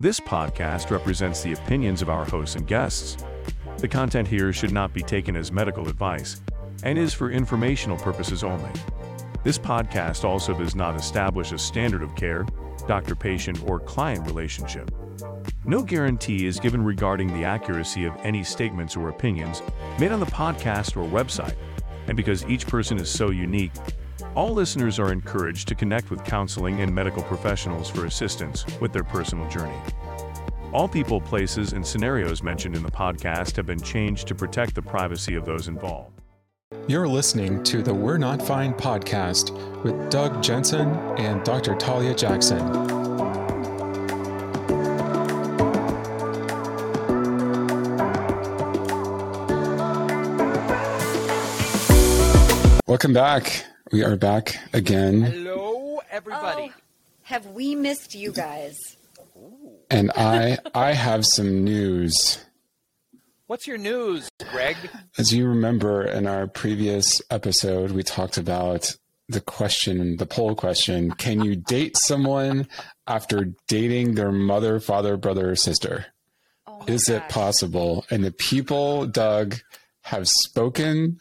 This podcast represents the opinions of our hosts and guests. The content here should not be taken as medical advice and is for informational purposes only. This podcast also does not establish a standard of care, doctor patient, or client relationship. No guarantee is given regarding the accuracy of any statements or opinions made on the podcast or website. And because each person is so unique, all listeners are encouraged to connect with counseling and medical professionals for assistance with their personal journey. All people, places, and scenarios mentioned in the podcast have been changed to protect the privacy of those involved. You're listening to the We're Not Fine podcast with Doug Jensen and Dr. Talia Jackson. Welcome back. We are back again. Hello, everybody. Oh, have we missed you guys? And I I have some news. What's your news, Greg? As you remember in our previous episode, we talked about the question, the poll question, can you date someone after dating their mother, father, brother, or sister? Oh my Is it possible? And the people, Doug, have spoken.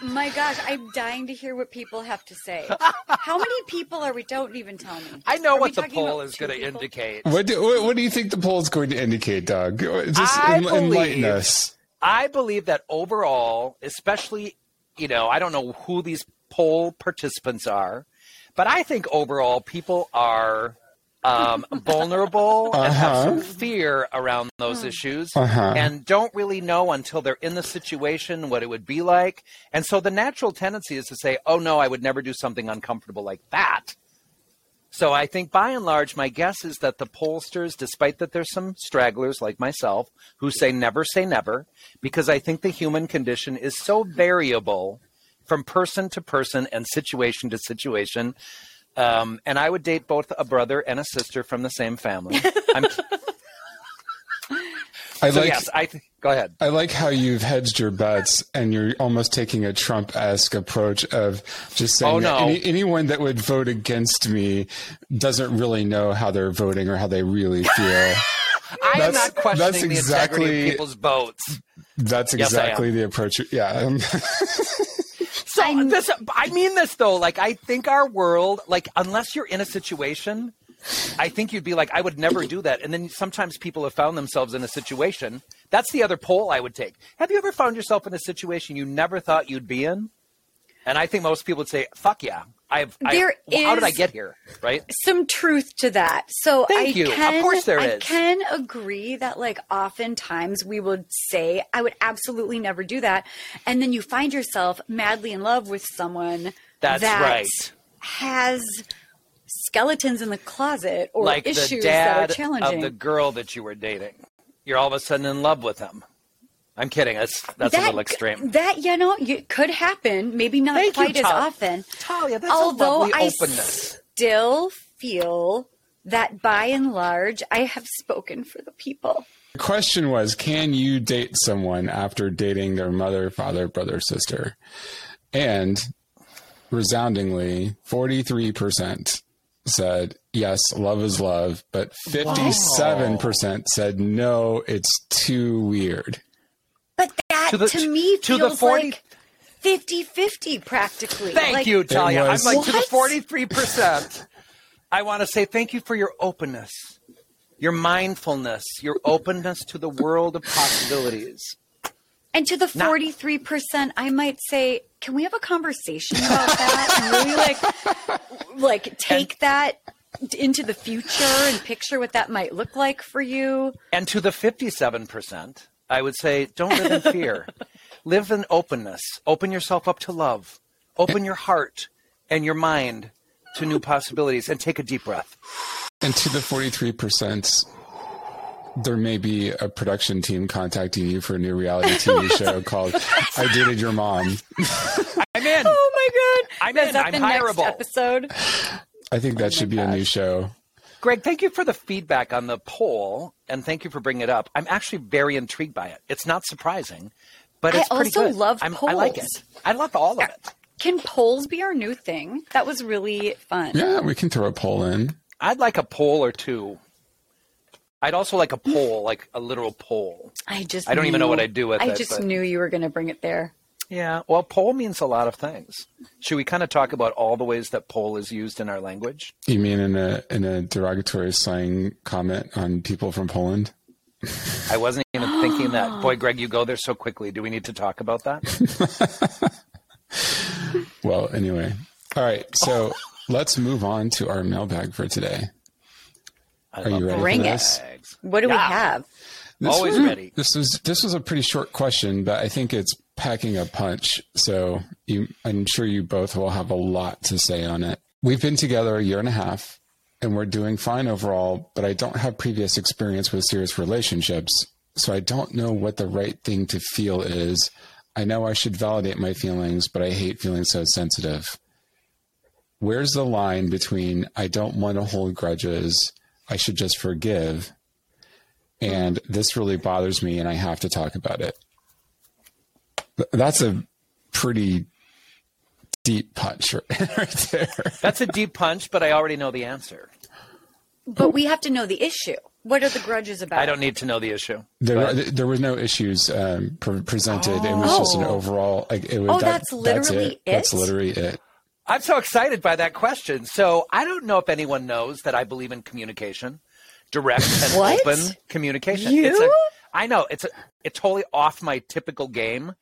My gosh, I'm dying to hear what people have to say. How many people are we? Don't even tell me. I know Are what the poll is going to indicate. What do, what, what do you think the poll is going to indicate, Doug? Just I en- enlighten us. I believe that overall, especially, you know, I don't know who these poll participants are, but I think overall people are um, vulnerable and have Uh-huh. some fear around those issues Uh-huh. and don't really know until they're in the situation what it would be like. And so the natural tendency is to say, oh no, I would never do something uncomfortable like that. So I think by and large, my guess is that the pollsters, despite that there's some stragglers like myself who say never say never, because I think the human condition is so variable from person to person and situation to situation. Um, and I would date both a brother and a sister from the same family. I so like yes, I th- go ahead. I like how you've hedged your bets and you're almost taking a Trump esque approach of just saying Oh, that no. any, anyone that would vote against me doesn't really know how they're voting or how they really feel. I am That's- not questioning that's the integrity exactly- of people's votes. That's Yes, exactly the approach. Yeah. So I'm- this, I mean this though. Like I think our world, like unless you're in a situation, I think you'd be like, I would never do that. And then sometimes people have found themselves in a situation. That's the other poll I would take. Have you ever found yourself in a situation you never thought you'd be in? And I think most people would say, "Fuck yeah, I've." I, There well, how did I get here? Right? Some truth to that. So Thank I you. Of can, course there I is. can agree that like oftentimes we would say, I would absolutely never do that. And then you find yourself madly in love with someone That's that right. has skeletons in the closet or like issues the that are challenging. of the girl that you were dating. You're all of a sudden in love with him. I'm kidding. That's that's a little extreme. That you know, you, could happen. Maybe not Thank you, quite as Tal- often. Talia, that's a Although lovely I openness. still feel that by and large, I have spoken for the people. the question was can you date someone after dating their mother, father, brother, sister? And resoundingly, 43% said yes, love is love, but 57% said no, it's too weird. But that To to, me to the feels 40 like 50-50 practically. Thank Like, you, Talia. I'm like to the 43%. I want to say thank you for your openness, your mindfulness, your openness to the world of possibilities. And to the 43%, I might say, can we have a conversation about that? and really like, like take that into the future and picture what that might look like for you. And to the 57%, I would say don't live in fear. live in openness. Open yourself up to love. Open your heart and your mind to new possibilities and take a deep breath. And to the 43%, there may be a production team contacting you for a new reality TV show called I Dated Your Mom. I'm in. Oh my God. I'm Is in. that I'm the hireable. next episode? I think that oh should be a new show. Greg, thank you for the feedback on the poll, and thank you for bringing it up. I'm actually very intrigued by it. It's not surprising, but I it's pretty also good. love I'm, I like it. I love all of it. Can polls be our new thing? That was really fun. Yeah, we can throw a poll in. I'd like a poll or two. I'd also like a poll, like a literal poll. I just I don't even know what I'd do with I it, just but- knew you were going to bring it there. Yeah, well, pole means a lot of things. Should we kind of talk about all the ways that pole is used in our language? You mean in a in a derogatory slang comment on people from Poland? I wasn't even thinking that. Boy, Greg, you go there so quickly. Do we need to talk about that? Well, anyway. All right. So let's move on to our mailbag for today. I Are you ready Bring for this? bags. What do we have? This Always was- ready. This was this was a pretty short question, but I think it's packing a punch. So you, I'm sure you both will have a lot to say on it. We've been together a year and a half, and we're doing fine overall. But I don't have previous experience with serious relationships, so I don't know what the right thing to feel is. I know I should validate my feelings, but I hate feeling so sensitive. Where's the line between I don't want to hold grudges, I should just forgive, and this really bothers me and I have to talk about it. Th- That's a pretty deep punch right right there. That's a deep punch, but I already know the answer. But we have to know the issue. What are the grudges about? I don't need to know the issue. There, But- were, there were no issues um, pre- presented. It was just an Oh. overall. Like, it was, Oh, that- that's literally it. That's literally it. I'm so excited by that question. So I don't know if anyone knows that I believe in communication, direct and open communication. You? It's a, I know it's a, it's totally off my typical game,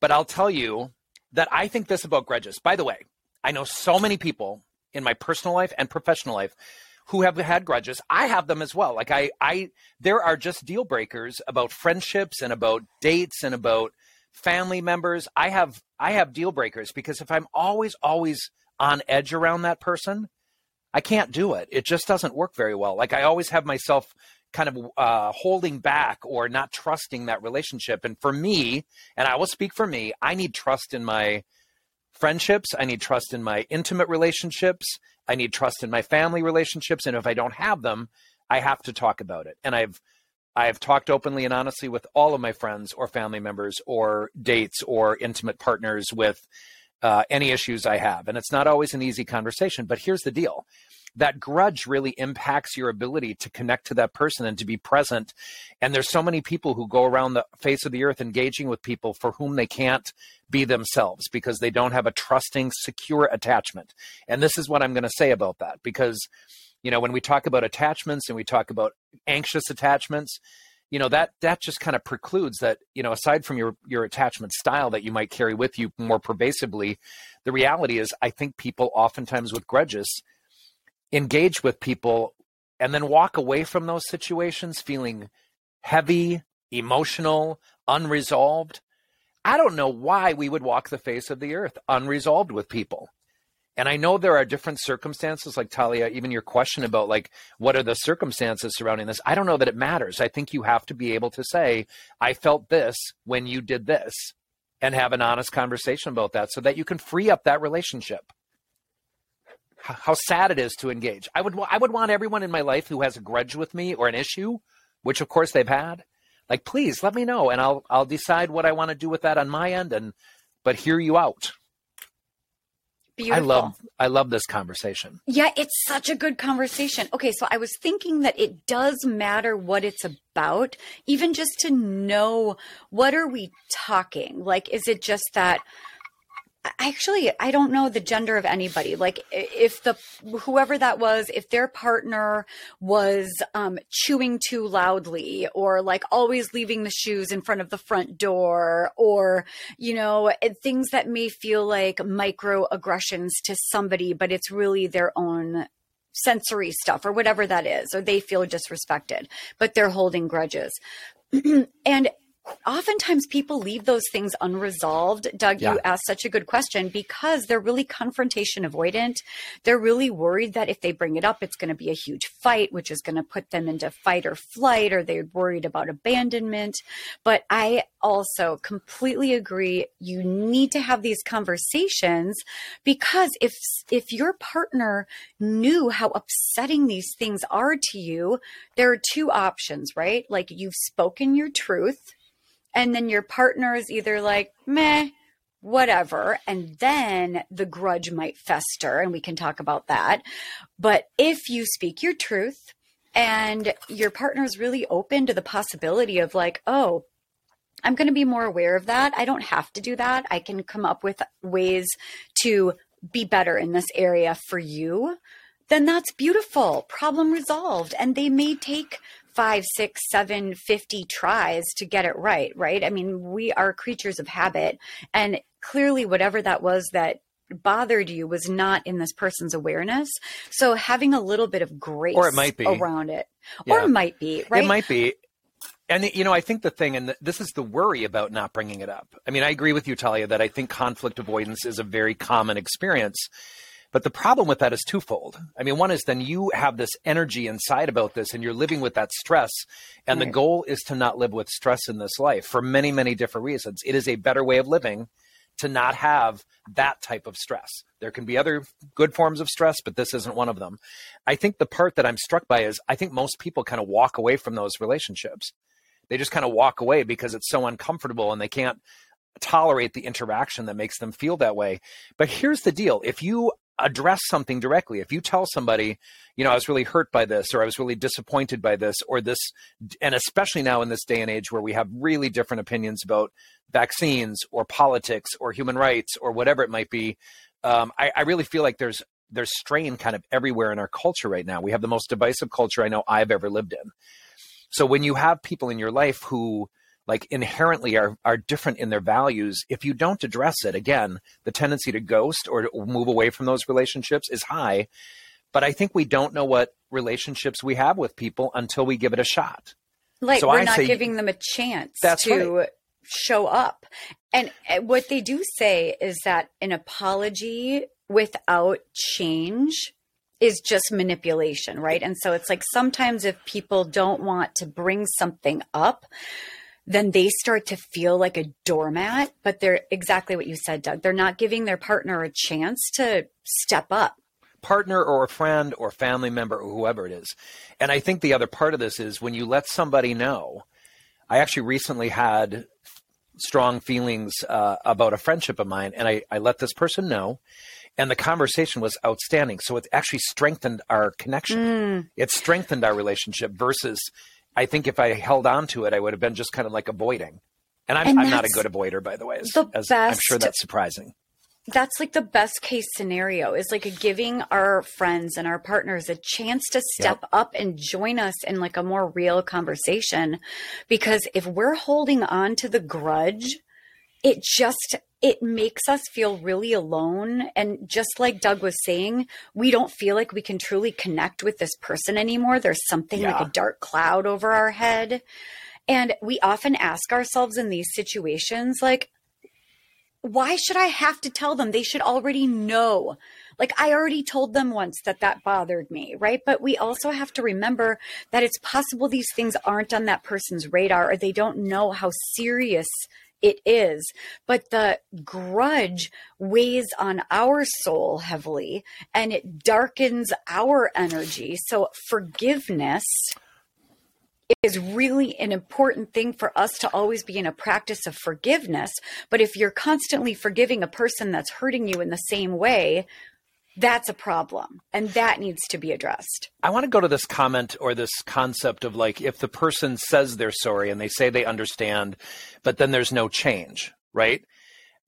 but I'll tell you that I think this about grudges. By the way, I know so many people in my personal life and professional life who have had grudges. I have them as well. Like I, I, there are just deal breakers about friendships and about dates and about family members. I have, I have deal breakers because if I'm always, always on edge around that person, I can't do it. It just doesn't work very well. Like I always have myself kind of uh, holding back or not trusting that relationship. And for me, and I will speak for me, I need trust in my friendships. I need trust in my intimate relationships. I need trust in my family relationships. And if I don't have them, I have to talk about it. And I've I've talked openly and honestly with all of my friends or family members or dates or intimate partners with uh, any issues I have. And it's not always an easy conversation, but here's the deal that grudge really impacts your ability to connect to that person and to be present. And there's so many people who go around the face of the earth engaging with people for whom they can't be themselves because they don't have a trusting, secure attachment. And this is what I'm going to say about that because, you know, when we talk about attachments and we talk about anxious attachments, you know that that just kind of precludes that you know aside from your your attachment style that you might carry with you more pervasively the reality is i think people oftentimes with grudges engage with people and then walk away from those situations feeling heavy emotional unresolved i don't know why we would walk the face of the earth unresolved with people and I know there are different circumstances, like Talia, even your question about like what are the circumstances surrounding this. I don't know that it matters. I think you have to be able to say, I felt this when you did this, and have an honest conversation about that so that you can free up that relationship. How sad it is to engage. I would I would want everyone in my life who has a grudge with me or an issue, which of course they've had, like please let me know and I'll I'll decide what I want to do with that on my end and but hear you out. Beautiful. I love I love this conversation. Yeah, it's such a good conversation. Okay, so I was thinking that it does matter what it's about, even just to know what are we talking? Like is it just that actually I don't know the gender of anybody. Like if the whoever that was, if their partner was um chewing too loudly or like always leaving the shoes in front of the front door or you know, things that may feel like microaggressions to somebody, but it's really their own sensory stuff or whatever that is, or they feel disrespected, but they're holding grudges. and oftentimes people leave those things unresolved. Doug, Yeah. you asked such a good question because they're really confrontation avoidant. They're really worried that if they bring it up, it's going to be a huge fight, which is going to put them into fight or flight, or they're worried about abandonment. But I also completely agree. You need to have these conversations because if if your partner knew how upsetting these things are to you, there are two options, right? Like you've spoken your truth, and then your partner is either like, meh, whatever. And then the grudge might fester, and we can talk about that. But if you speak your truth, and your partner is really open to the possibility of like, oh, I'm going to be more aware of that. I don't have to do that. I can come up with ways to be better in this area for you. Then that's beautiful. Problem resolved. And they may take five, six, seven, fifty tries to get it right, right? I mean, we are creatures of habit. And clearly, whatever that was that bothered you was not in this person's awareness. So having a little bit of grace or it might be around it, yeah. or it might be, right? It might be. And you know, I think the thing, and this is the worry about not bringing it up. I mean, I agree with you, Talia, that I think conflict avoidance is a very common experience. But the problem with that is twofold. I mean, one is then you have this energy inside about this and you're living with that stress. And right. the goal is to not live with stress in this life for many, many different reasons. It is a better way of living to not have that type of stress. There can be other good forms of stress, but this isn't one of them. I think the part that I'm struck by is I think most people kind of walk away from those relationships. They just kind of walk away because it's so uncomfortable and they can't tolerate the interaction that makes them feel that way. But here's the deal if you address something directly. If you tell somebody, you know, I was really hurt by this, or I was really disappointed by this, or this, and especially now in this day and age where we have really different opinions about vaccines or politics or human rights or whatever it might be, um, I, I really feel like there's there's strain kind of everywhere in our culture right now. We have the most divisive culture I know I've ever lived in. So when you have people in your life who like inherently are are different in their values if you don't address it again the tendency to ghost or to move away from those relationships is high but i think we don't know what relationships we have with people until we give it a shot like so we're I not say, giving them a chance to right. show up and eh, what they do say is that an apology without change is just manipulation, right? And so it's like sometimes if people don't want to bring something up, then they start to feel like a doormat. But they're exactly what you said, Doug. They're not giving their partner a chance to step up. Partner or a friend or family member or whoever it is. And I think the other part of this is when you let somebody know. I actually recently had strong feelings uh, about a friendship of mine, and I, I let this person know and the conversation was outstanding. So it actually strengthened our connection. Mm. It strengthened our relationship versus I think if I held on to it, I would have been just kind of like avoiding. And I'm, and I'm not a good avoider, by the way. As, the as I'm sure that's surprising. That's like the best case scenario is like giving our friends and our partners a chance to step yep. up and join us in like a more real conversation. Because if we're holding on to the grudge, it just it makes us feel really alone. And just like doug was saying we don't feel like we can truly connect with this person anymore. There's something yeah. like a dark cloud over our head. And we often ask ourselves in these situations like why should i have to tell them? They should already know. Like i already told them once that that bothered me right? But we also have to remember that it's possible these things aren't on that person's radar or they don't know how serious it is, but the grudge weighs on our soul heavily and it darkens our energy. So, forgiveness is really an important thing for us to always be in a practice of forgiveness. But if you're constantly forgiving a person that's hurting you in the same way, that's a problem and that needs to be addressed. I want to go to this comment or this concept of like if the person says they're sorry and they say they understand, but then there's no change, right?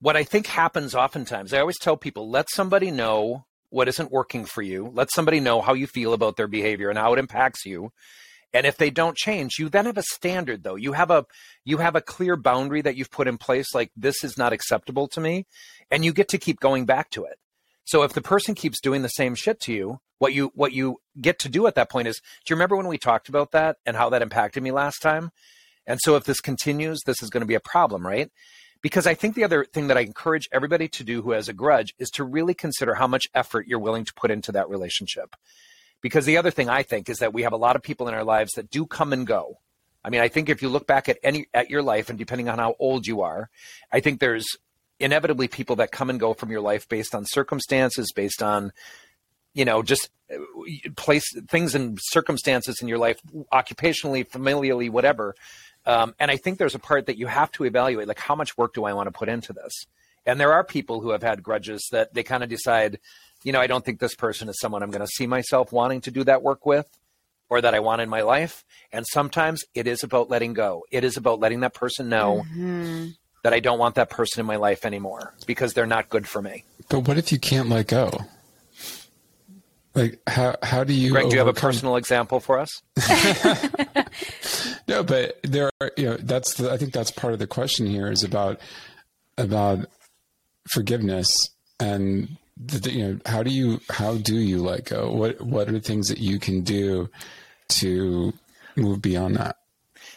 What I think happens oftentimes, I always tell people let somebody know what isn't working for you. Let somebody know how you feel about their behavior and how it impacts you. And if they don't change, you then have a standard though. You have a you have a clear boundary that you've put in place like this is not acceptable to me and you get to keep going back to it. So if the person keeps doing the same shit to you, what you what you get to do at that point is, do you remember when we talked about that and how that impacted me last time? And so if this continues, this is going to be a problem, right? Because I think the other thing that I encourage everybody to do who has a grudge is to really consider how much effort you're willing to put into that relationship. Because the other thing I think is that we have a lot of people in our lives that do come and go. I mean, I think if you look back at any at your life and depending on how old you are, I think there's inevitably people that come and go from your life based on circumstances, based on you know just uh, place things and circumstances in your life, occupationally, familially, whatever. Um, and I think there's a part that you have to evaluate, like how much work do I want to put into this? And there are people who have had grudges that they kind of decide, you know, I don't think this person is someone I'm going to see myself wanting to do that work with or that I want in my life. And sometimes it is about letting go. It is about letting that person know Mm-hmm. That I don't want that person in my life anymore because they're not good for me. But what if you can't let go? Like how how do you Greg, do you have a personal example for us? No, but there are you know that's the, I think that's part of the question here is about about forgiveness and the, the- you know how do you how do you let go? What what are things that you can do to move beyond that?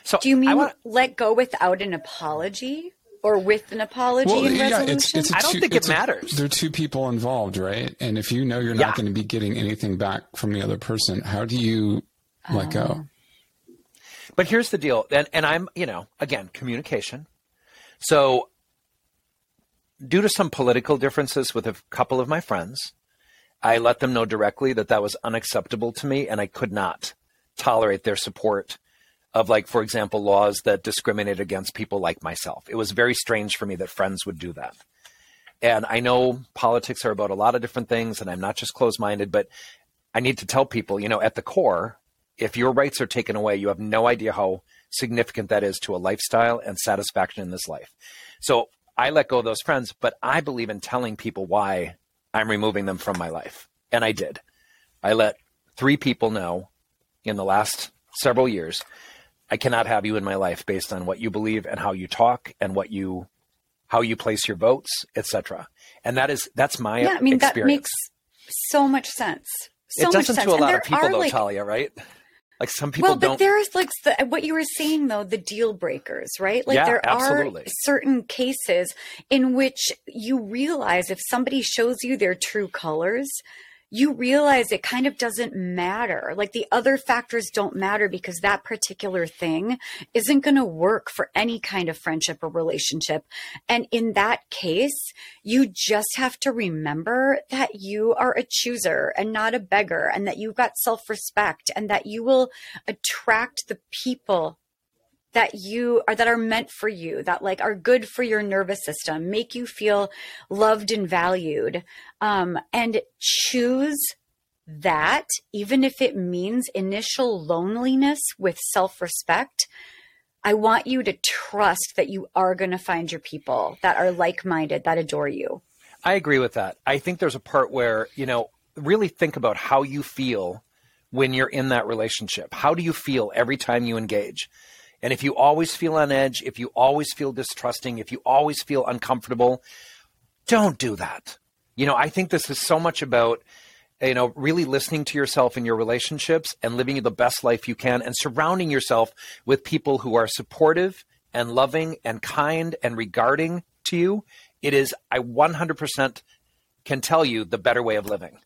So Do you mean wanna- let go without an apology or with an apology and resolution? I don't think it's it a- matters. there are two people involved, right? And if you know you're Yeah. not going to be getting anything back from the other person, how do you let go? Oh. But here's the deal, and and I'm you know again communication. So due to some political differences with a couple of my friends, I let them know directly that that was unacceptable to me, and I could not tolerate their support of like for example laws that discriminate against people like myself. It was very strange for me that friends would do that. And I know politics are about a lot of different things, and I'm not just closed minded, but I need to tell people, you know, at the core, if your rights are taken away, you have no idea how significant that is to a lifestyle and satisfaction in this life. So I let go of those friends, but I believe in telling people why I'm removing them from my life. And I did. I let three people know in the last several years I cannot have you in my life based on what you believe and how you talk and what you how you place your votes, etc. And that is that's my yeah, I mean that makes so much sense. So it doesn't to a lot of people though, like, Talia, right? Like some people well, but don't there's like the, what you were saying though, the deal breakers, right? Like Yeah, there absolutely. are certain cases in which you realize if somebody shows you their true colors, you realize it kind of doesn't matter. Like the other factors don't matter because that particular thing isn't going to work for any kind of friendship or relationship. And in that case, you just have to remember that you are a chooser and not a beggar and that you've got self respect and that you will attract the people that you are that are meant for you that like are good for your nervous system make you feel loved and valued um, and choose that even if it means initial loneliness with self-respect i want you to trust that you are going to find your people that are like-minded that adore you I agree with that. I think there's a part where, you know, really think about how you feel when you're in that relationship. How do you feel every time you engage? And if you always feel on edge, if you always feel distrusting, if you always feel uncomfortable, don't do that. You know, I think this is so much about, you know, really listening to yourself in your relationships and living the best life you can and surrounding yourself with people who are supportive and loving and kind and regarding to you. It is, I 100% can tell you the better way of living.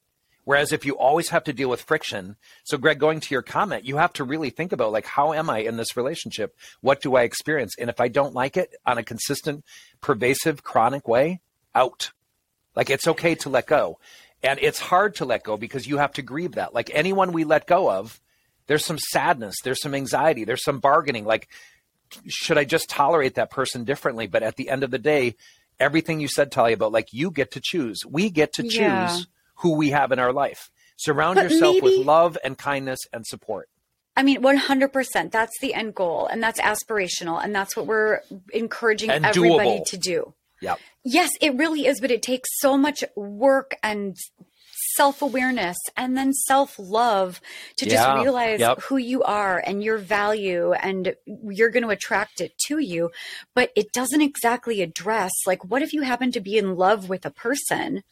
Whereas if you always have to deal with friction, so Greg, going to your comment, you have to really think about like, how am I in this relationship? What do I experience? And if I don't like it on a consistent, pervasive, chronic way, out. Like it's okay to let go. And it's hard to let go because you have to grieve that. Like anyone we let go of, there's some sadness, there's some anxiety, there's some bargaining. Like, should I just tolerate that person differently? But at the end of the day, everything you said, Talia, about like you get to choose. We get to choose Yeah. Who we have in our life. Surround But yourself with love and kindness and support. I mean, 100%. That's the end goal, and that's aspirational, and that's what we're encouraging And everybody doable. to do. Yeah. Yes, it really is, but it takes so much work and self awareness and then self love to Yeah, just realize yep. who you are and your value, and you're going to attract it to you. But it doesn't exactly address, like, what if you happen to be in love with a person?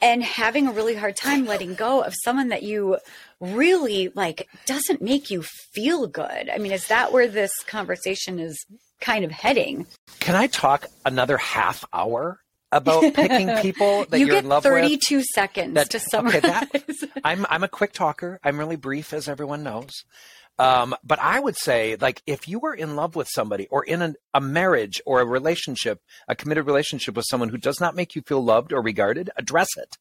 And having a really hard time letting go of someone that you really like doesn't make you feel good. I mean, is that where this conversation is kind of heading? Can I talk another half hour about picking people that you you're get in love with? 32 seconds That- to okay, summarize. that- I'm I'm a quick talker. I'm really brief, as everyone knows. Um, but I would say, like, if you are in love with somebody or in an, a marriage or a relationship, a committed relationship with someone who does not make you feel loved or regarded, address it.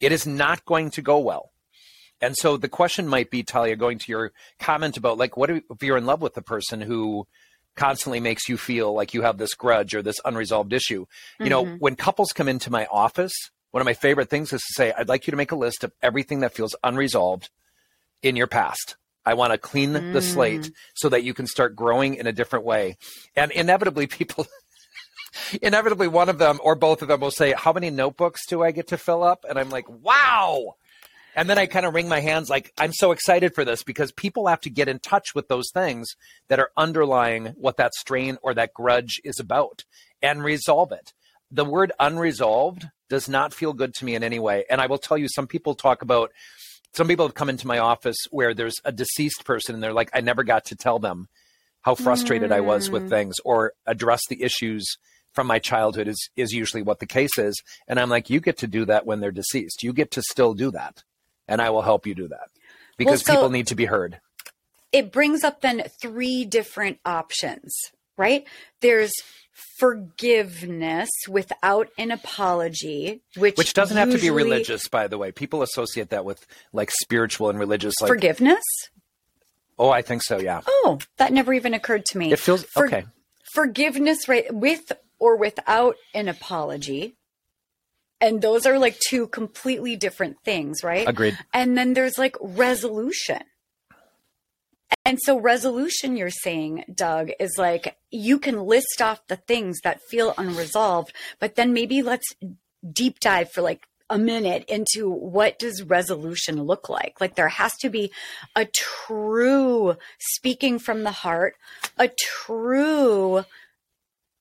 It is not going to go well. And so the question might be, Talia, going to your comment about, like, what if you're in love with a person who constantly makes you feel like you have this grudge or this unresolved issue? You know, when couples come into my office, one of my favorite things is to say, I'd like you to make a list of everything that feels unresolved in your past. I want to clean mm. the slate so that you can start growing in a different way. And inevitably, people, inevitably, one of them or both of them will say, How many notebooks do I get to fill up? And I'm like, Wow. And then I kind of wring my hands like, I'm so excited for this because people have to get in touch with those things that are underlying what that strain or that grudge is about and resolve it. The word unresolved does not feel good to me in any way. And I will tell you, some people talk about, some people have come into my office where there's a deceased person and they're like, I never got to tell them how frustrated mm. I was with mm. things or address the issues from my childhood is is usually what the case is and i'm like you get to do that when they're deceased you get to still do that and I will help you do that because well, so people need to be heard. It brings up then three different options, right? There's forgiveness without an apology, which which doesn't have to be religious, by the way. People associate that with like spiritual and religious. Like... Forgiveness. Oh, I think so. Yeah. Oh, that never even occurred to me. It feels For- okay. Forgiveness, right? With or without an apology and those are like two completely different things, right? Agreed. And then there's like resolution. And so, resolution, you're saying, Doug, is like you can list off the things that feel unresolved, but then maybe let's deep dive for like a minute into what does resolution look like? Like there has to be a true speaking from the heart a true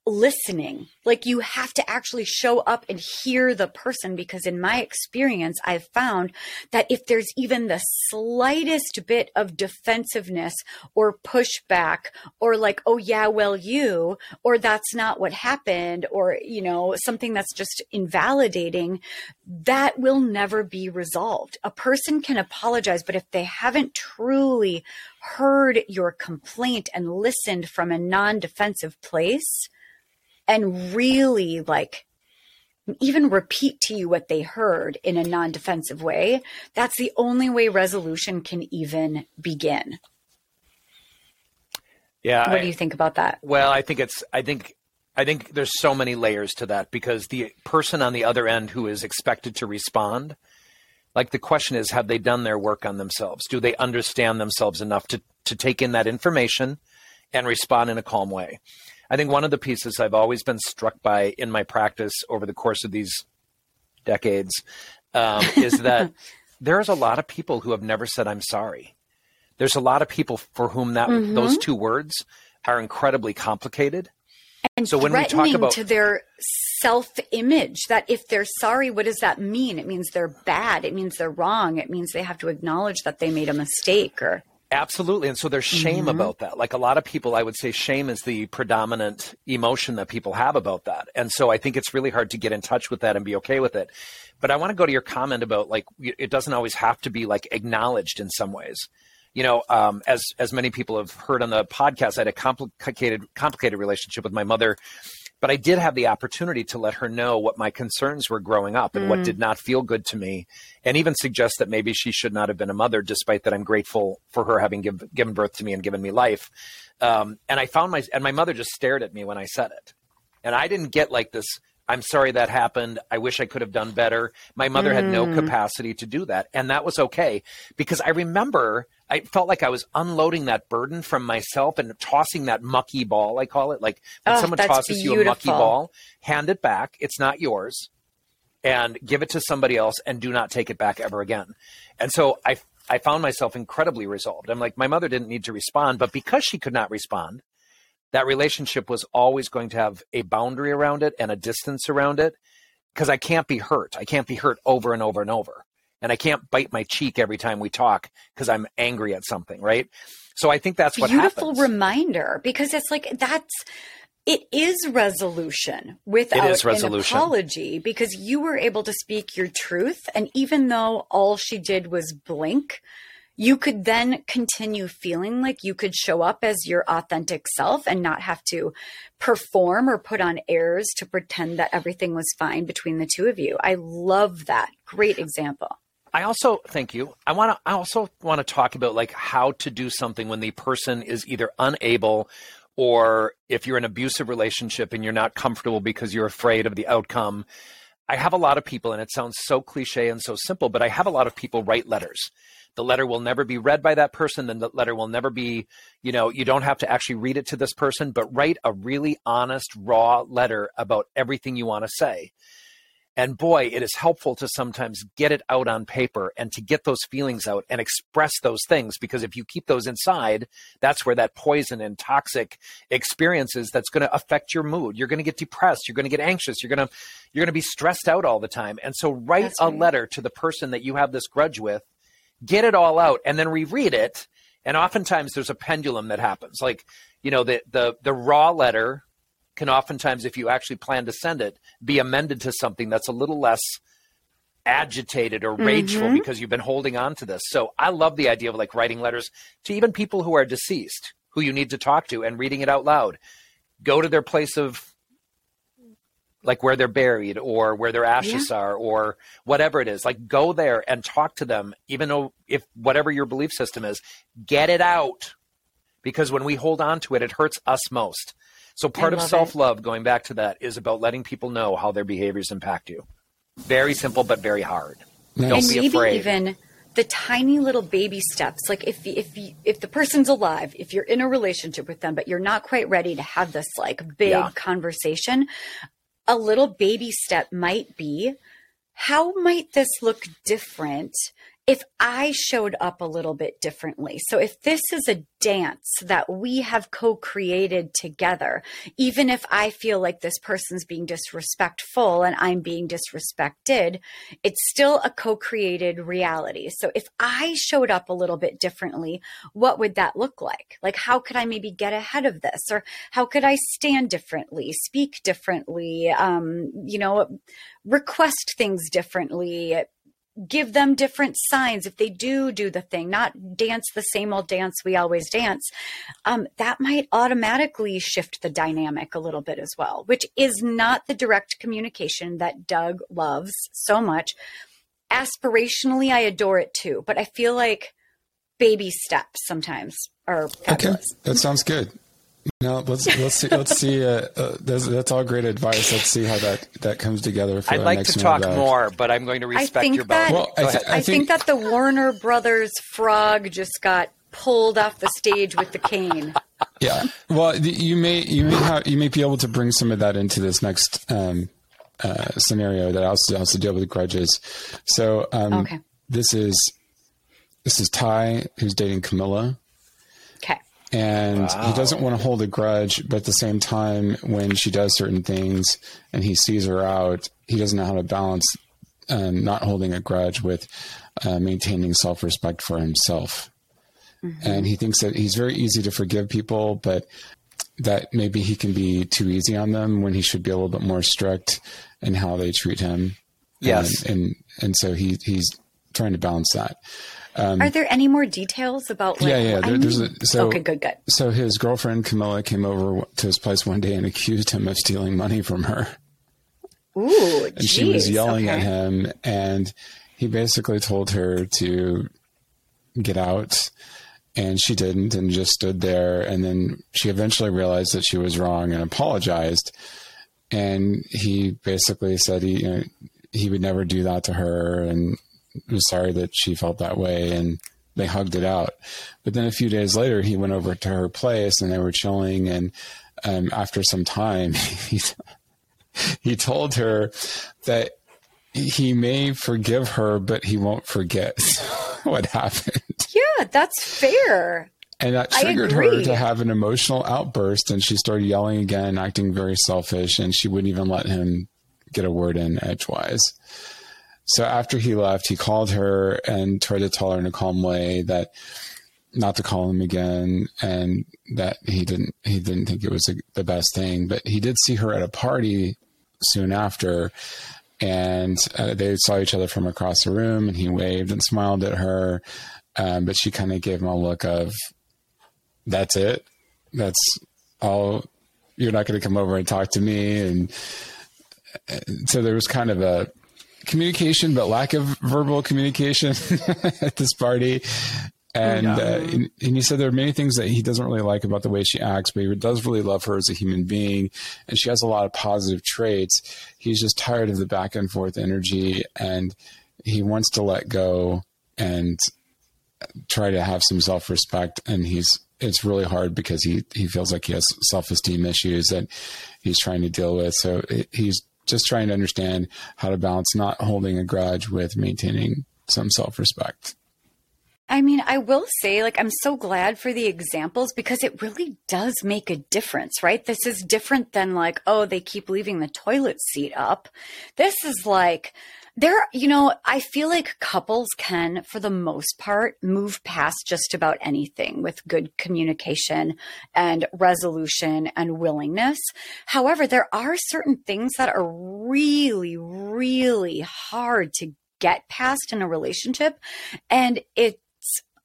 listening. Like you have to actually show up and hear the person because in my experience, I've found that if there's even the slightest bit of defensiveness or pushback or like, oh yeah, well you, or that's not what happened or, you know, something that's just invalidating, that will never be resolved. A person can apologize, but if they haven't truly heard your complaint and listened from a non-defensive place, and really like even repeat to you what they heard in a non defensive way, that's the only way resolution can even begin. Yeah. What I, do you think about that? Well, I think it's, I think, I think there's so many layers to that because the person on the other end who is expected to respond, like the question is, have they done their work on themselves? Do they understand themselves enough to, to take in that information and respond in a calm way? I think one of the pieces I've always been struck by in my practice over the course of these decades um, is that there's a lot of people who have never said I'm sorry. There's a lot of people for whom that mm-hmm. those two words are incredibly complicated. And so when we talk about to their self-image, that if they're sorry, what does that mean? It means they're bad. It means they're wrong. It means they have to acknowledge that they made a mistake or Absolutely. And so there's shame mm-hmm. about that. Like a lot of people, I would say shame is the predominant emotion that people have about that. And so I think it's really hard to get in touch with that and be okay with it. But I want to go to your comment about like, it doesn't always have to be like acknowledged in some ways. You know, um, as as many people have heard on the podcast, I had a complicated complicated relationship with my mother but I did have the opportunity to let her know what my concerns were growing up and mm. what did not feel good to me, and even suggest that maybe she should not have been a mother, despite that I'm grateful for her having give, given birth to me and given me life. Um, and I found my and my mother just stared at me when I said it, and I didn't get like this I'm sorry that happened. I wish I could have done better. My mother mm. had no mm. capacity to do that. And that was okay because I remember I felt like I was unloading that burden from myself and tossing that mucky ball, I call it. Like when oh, someone tosses beautiful. you a mucky ball, hand it back. It's not yours. And give it to somebody else and do not take it back ever again. And so I I found myself incredibly resolved. I'm like, my mother didn't need to respond, but because she could not respond, that relationship was always going to have a boundary around it and a distance around it because I can't be hurt. I can't be hurt over and over and over. And I can't bite my cheek every time we talk because I'm angry at something, right? So I think that's what beautiful reminder because it's like that's it is resolution without is resolution. an apology because you were able to speak your truth and even though all she did was blink you could then continue feeling like you could show up as your authentic self and not have to perform or put on airs to pretend that everything was fine between the two of you. I love that. Great example. I also thank you. I want to I also want to talk about like how to do something when the person is either unable or if you're in an abusive relationship and you're not comfortable because you're afraid of the outcome I have a lot of people, and it sounds so cliche and so simple, but I have a lot of people write letters. The letter will never be read by that person. Then the letter will never be, you know, you don't have to actually read it to this person, but write a really honest, raw letter about everything you want to say. And boy, it is helpful to sometimes get it out on paper and to get those feelings out and express those things because if you keep those inside, that's where that poison and toxic experiences that's going to affect your mood. You're going to get depressed, you're going to get anxious, you're going to you're going to be stressed out all the time. And so write that's a right. letter to the person that you have this grudge with, get it all out and then reread it. And oftentimes there's a pendulum that happens. Like, you know, the the the raw letter can oftentimes, if you actually plan to send it, be amended to something that's a little less agitated or rageful mm-hmm. because you've been holding on to this. So I love the idea of like writing letters to even people who are deceased, who you need to talk to, and reading it out loud. Go to their place of like where they're buried or where their ashes yeah. are or whatever it is like go there and talk to them even though if whatever your belief system is get it out because when we hold on to it it hurts us most so part of self love, going back to that, is about letting people know how their behaviors impact you. Very simple, but very hard. Nice. Don't and be maybe afraid. even the tiny little baby steps. Like if if if the person's alive, if you're in a relationship with them, but you're not quite ready to have this like big yeah. conversation, a little baby step might be how might this look different if I showed up a little bit differently. So if this is a dance that we have co-created together, even if I feel like this person's being disrespectful and I'm being disrespected, it's still a co-created reality. So if I showed up a little bit differently, what would that look like? Like how could I maybe get ahead of this or how could I stand differently, speak differently, um, you know, request things differently, give them different signs. If they do do the thing not dance the same old dance we always dance um, that might automatically shift the dynamic a little bit as well which is not the direct communication that doug loves so much. Aspirationally i adore it too but i feel like baby steps sometimes are fabulous. okay that sounds good no, let's let's see. Let's see. Uh, uh, that's, that's, all great advice. Let's see how that that comes together. For next I'd like to talk more, but I'm going to respect your that, well, I, th- I, I think, think that the Warner Brothers frog just got pulled off the stage with the cane. Yeah. Well, you may you may have you may be able to bring some of that into this next um, uh, scenario that also has to deal with grudges. So um, okay. this is this is Ty who's dating Camilla and wow. he doesn't want to hold a grudge but at the same time when she does certain things and he sees her out he doesn't know how to balance um, not holding a grudge with uh, maintaining self-respect for himself mm-hmm. and he thinks that he's very easy to forgive people but that maybe he can be too easy on them when he should be a little bit more strict in how they treat him yes and and, and so he he's trying to balance that um, Are there any more details about? Like, yeah, yeah. There, there's a, so, okay, good, good. So his girlfriend Camilla came over to his place one day and accused him of stealing money from her. Ooh, and geez, she was yelling okay. at him, and he basically told her to get out, and she didn't, and just stood there. And then she eventually realized that she was wrong and apologized. And he basically said he you know, he would never do that to her, and was sorry that she felt that way and they hugged it out. But then a few days later, he went over to her place and they were chilling. And um, after some time, he, he told her that he may forgive her, but he won't forget what happened. Yeah, that's fair. And that triggered her to have an emotional outburst. And she started yelling again, acting very selfish. And she wouldn't even let him get a word in edgewise. So after he left, he called her and tried to tell her in a calm way that not to call him again and that he didn't he didn't think it was a, the best thing. But he did see her at a party soon after and uh, they saw each other from across the room and he waved and smiled at her. Um, but she kind of gave him a look of that's it. That's all. You're not going to come over and talk to me. And so there was kind of a communication, but lack of verbal communication at this party. And, yeah. uh, and, and he said there are many things that he doesn't really like about the way she acts, but he does really love her as a human being, and she has a lot of positive traits. He's just tired of the back and forth energy, and he wants to let go and try to have some self respect. And he's it's really hard because he he feels like he has self esteem issues that he's trying to deal with. So he's just trying to understand how to balance not holding a grudge with maintaining some self respect. I mean, I will say, like, I'm so glad for the examples because it really does make a difference, right? This is different than, like, oh, they keep leaving the toilet seat up. This is like, there, you know, I feel like couples can, for the most part, move past just about anything with good communication and resolution and willingness. However, there are certain things that are really, really hard to get past in a relationship. And it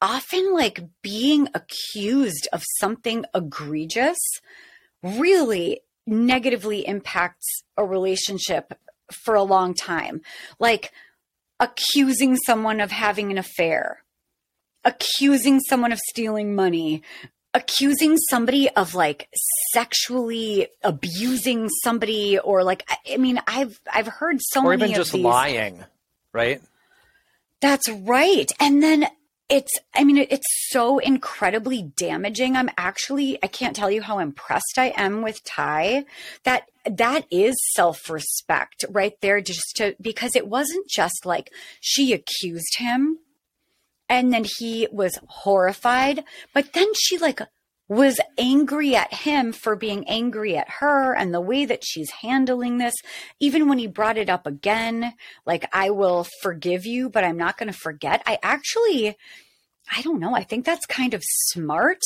often like being accused of something egregious really negatively impacts a relationship for a long time. Like accusing someone of having an affair, accusing someone of stealing money, accusing somebody of like sexually abusing somebody or like I mean I've I've heard so or many or even just these, lying, right? That's right. And then it's i mean it's so incredibly damaging i'm actually i can't tell you how impressed i am with ty that that is self-respect right there just to because it wasn't just like she accused him and then he was horrified but then she like was angry at him for being angry at her and the way that she's handling this. Even when he brought it up again, like, I will forgive you, but I'm not going to forget. I actually, I don't know. I think that's kind of smart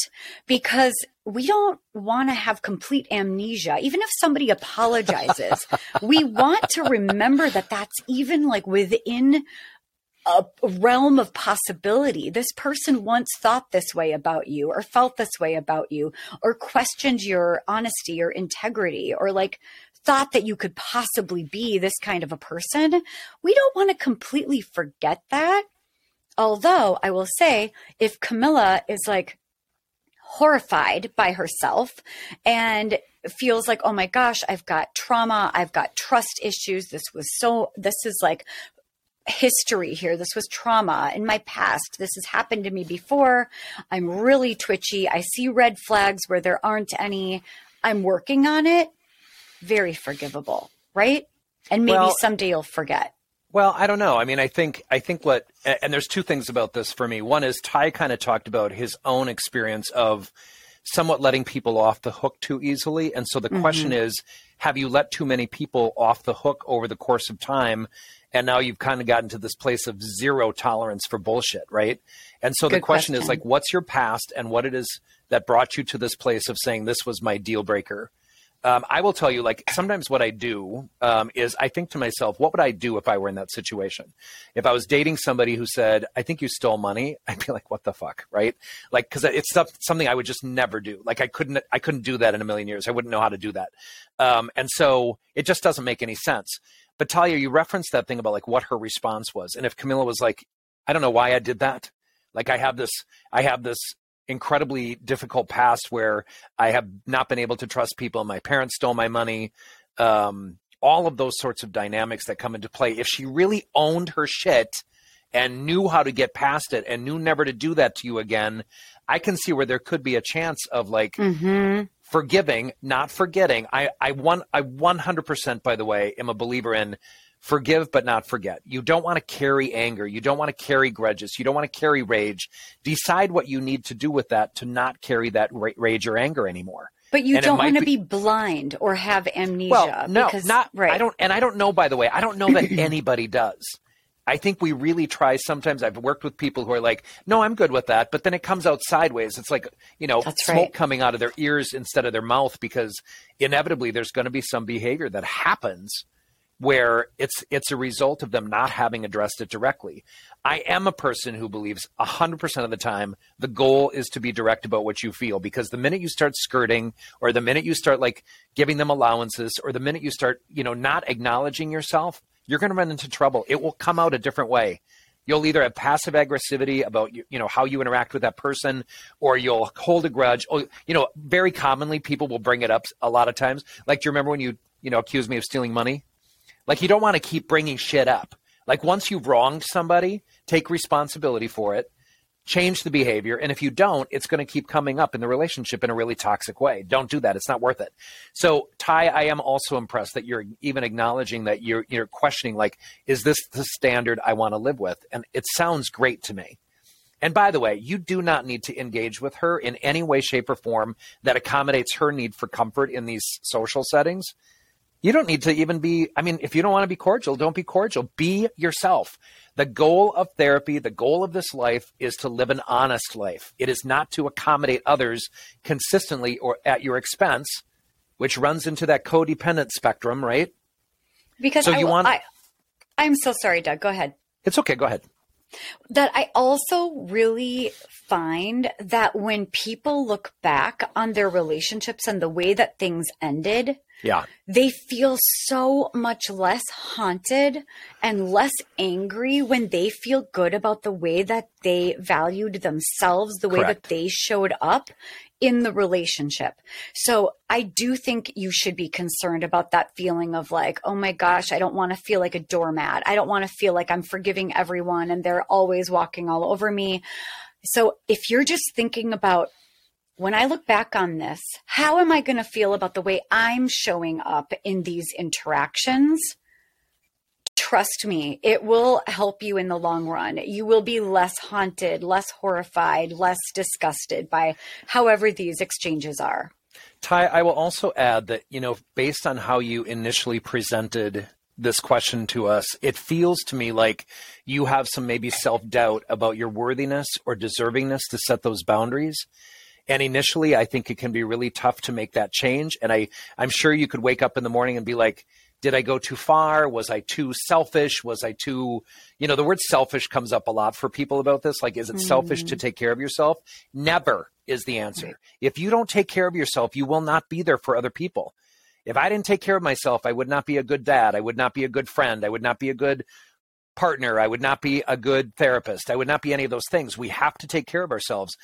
because we don't want to have complete amnesia. Even if somebody apologizes, we want to remember that that's even like within a realm of possibility. This person once thought this way about you, or felt this way about you, or questioned your honesty or integrity, or like thought that you could possibly be this kind of a person. We don't want to completely forget that. Although I will say, if Camilla is like horrified by herself and feels like, oh my gosh, I've got trauma, I've got trust issues. This was so, this is like history here. This was trauma in my past. This has happened to me before. I'm really twitchy. I see red flags where there aren't any. I'm working on it. Very forgivable, right? And maybe well, someday you'll forget. Well, I don't know. I mean, I think I think what and there's two things about this for me. One is Ty kind of talked about his own experience of somewhat letting people off the hook too easily. And so the mm-hmm. question is, have you let too many people off the hook over the course of time and now you've kind of gotten to this place of zero tolerance for bullshit, right? And so Good the question, question, is like, what's your past and what it is that brought you to this place of saying this was my deal breaker? Um, I will tell you, like sometimes what I do um, is I think to myself, what would I do if I were in that situation? If I was dating somebody who said, "I think you stole money," I'd be like, "What the fuck," right? Like because it's stuff, something I would just never do. Like I couldn't, I couldn't do that in a million years. I wouldn't know how to do that, um, and so it just doesn't make any sense. But Talia, you referenced that thing about like what her response was, and if Camilla was like, "I don't know why I did that," like I have this, I have this incredibly difficult past where I have not been able to trust people. My parents stole my money. Um, all of those sorts of dynamics that come into play. If she really owned her shit and knew how to get past it and knew never to do that to you again, I can see where there could be a chance of like mm-hmm. Forgiving, not forgetting. I I one I 100% by the way am a believer in forgive but not forget. You don't want to carry anger. You don't want to carry grudges. You don't want to carry rage. Decide what you need to do with that to not carry that rage or anger anymore. But you and don't want to be, be, blind or have amnesia. Well, no, because, not right. I don't, and I don't know. By the way, I don't know that anybody does. I think we really try. Sometimes I've worked with people who are like, "No, I'm good with that," but then it comes out sideways. It's like you know, That's smoke right. coming out of their ears instead of their mouth because inevitably there's going to be some behavior that happens where it's it's a result of them not having addressed it directly. I am a person who believes 100% of the time the goal is to be direct about what you feel because the minute you start skirting or the minute you start like giving them allowances or the minute you start, you know, not acknowledging yourself, you're going to run into trouble. It will come out a different way. You'll either have passive aggressivity about you, know how you interact with that person, or you'll hold a grudge. Oh, you know, very commonly people will bring it up a lot of times. Like, do you remember when you you know accused me of stealing money? Like, you don't want to keep bringing shit up. Like, once you've wronged somebody, take responsibility for it change the behavior. And if you don't, it's going to keep coming up in the relationship in a really toxic way. Don't do that. It's not worth it. So, Ty, I am also impressed that you're even acknowledging that you're you're questioning like, is this the standard I want to live with? And it sounds great to me. And by the way, you do not need to engage with her in any way, shape, or form that accommodates her need for comfort in these social settings. You don't need to even be, I mean, if you don't want to be cordial, don't be cordial. Be yourself. The goal of therapy, the goal of this life is to live an honest life. It is not to accommodate others consistently or at your expense, which runs into that codependent spectrum, right? Because So I, you want- I, I'm so sorry, Doug. Go ahead. It's okay. Go ahead. that I also really find that when people look back on their relationships and the way that things ended, Yeah. they feel so much less haunted and less angry when they feel good about the way that they valued themselves, the way Correct. that they showed up in the relationship. So I do think you should be concerned about that feeling of like, oh my gosh, I don't want to feel like a doormat. I don't want to feel like I'm forgiving everyone and they're always walking all over me. So if you're just thinking about when I look back on this, how am I going to feel about the way I'm showing up in these interactions? Trust me, it will help you in the long run. You will be less haunted, less horrified, less disgusted by however these exchanges are. Ty, I will also add that, you know, based on how you initially presented this question to us, it feels to me like you have some maybe self doubt about your worthiness or deservingness to set those boundaries. And initially, I think it can be really tough to make that change. And I, I'm sure you could wake up in the morning and be like, did I go too far? Was I too selfish? Was I too, you know, the word selfish comes up a lot for people about this. Like, is it selfish to mm. take care of yourself? Never is the answer. If you don't take care of yourself, you will not be there for other people. If I didn't take care of myself, I would not be a good dad. I would not be a good friend. I would not be a good partner. I would not be a good therapist. I would not be any of those things. We have to take care of ourselves.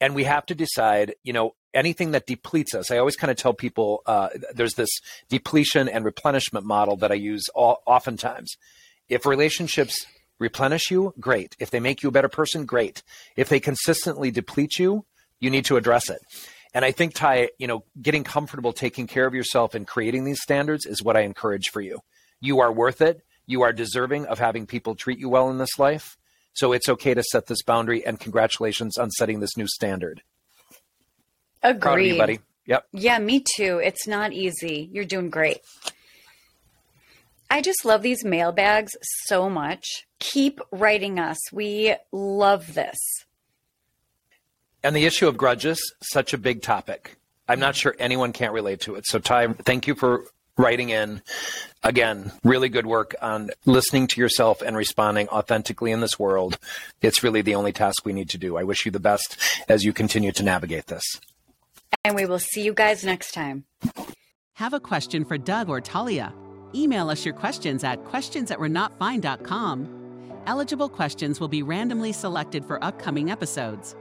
And we have to decide, you know, anything that depletes us. I always kind of tell people uh, there's this depletion and replenishment model that I use all, oftentimes. If relationships replenish you, great. If they make you a better person, great. If they consistently deplete you, you need to address it. And I think, Ty, you know, getting comfortable taking care of yourself and creating these standards is what I encourage for you. You are worth it. You are deserving of having people treat you well in this life. So it's okay to set this boundary, and congratulations on setting this new standard. Agreed. Proud of you, buddy. Yep. Yeah, me too. It's not easy. You're doing great. I just love these mailbags so much. Keep writing us. We love this. And the issue of grudges, such a big topic. I'm not sure anyone can't relate to it. So, Ty, thank you for writing in. Again, really good work on listening to yourself and responding authentically in this world. It's really the only task we need to do. I wish you the best as you continue to navigate this. And we will see you guys next time. Have a question for Doug or Talia? Email us your questions at questions at we're not fine.com. Eligible questions will be randomly selected for upcoming episodes.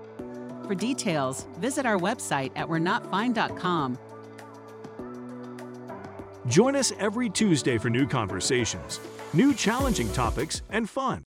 For details, visit our website at we're not fine.com. Join us every Tuesday for new conversations, new challenging topics, and fun.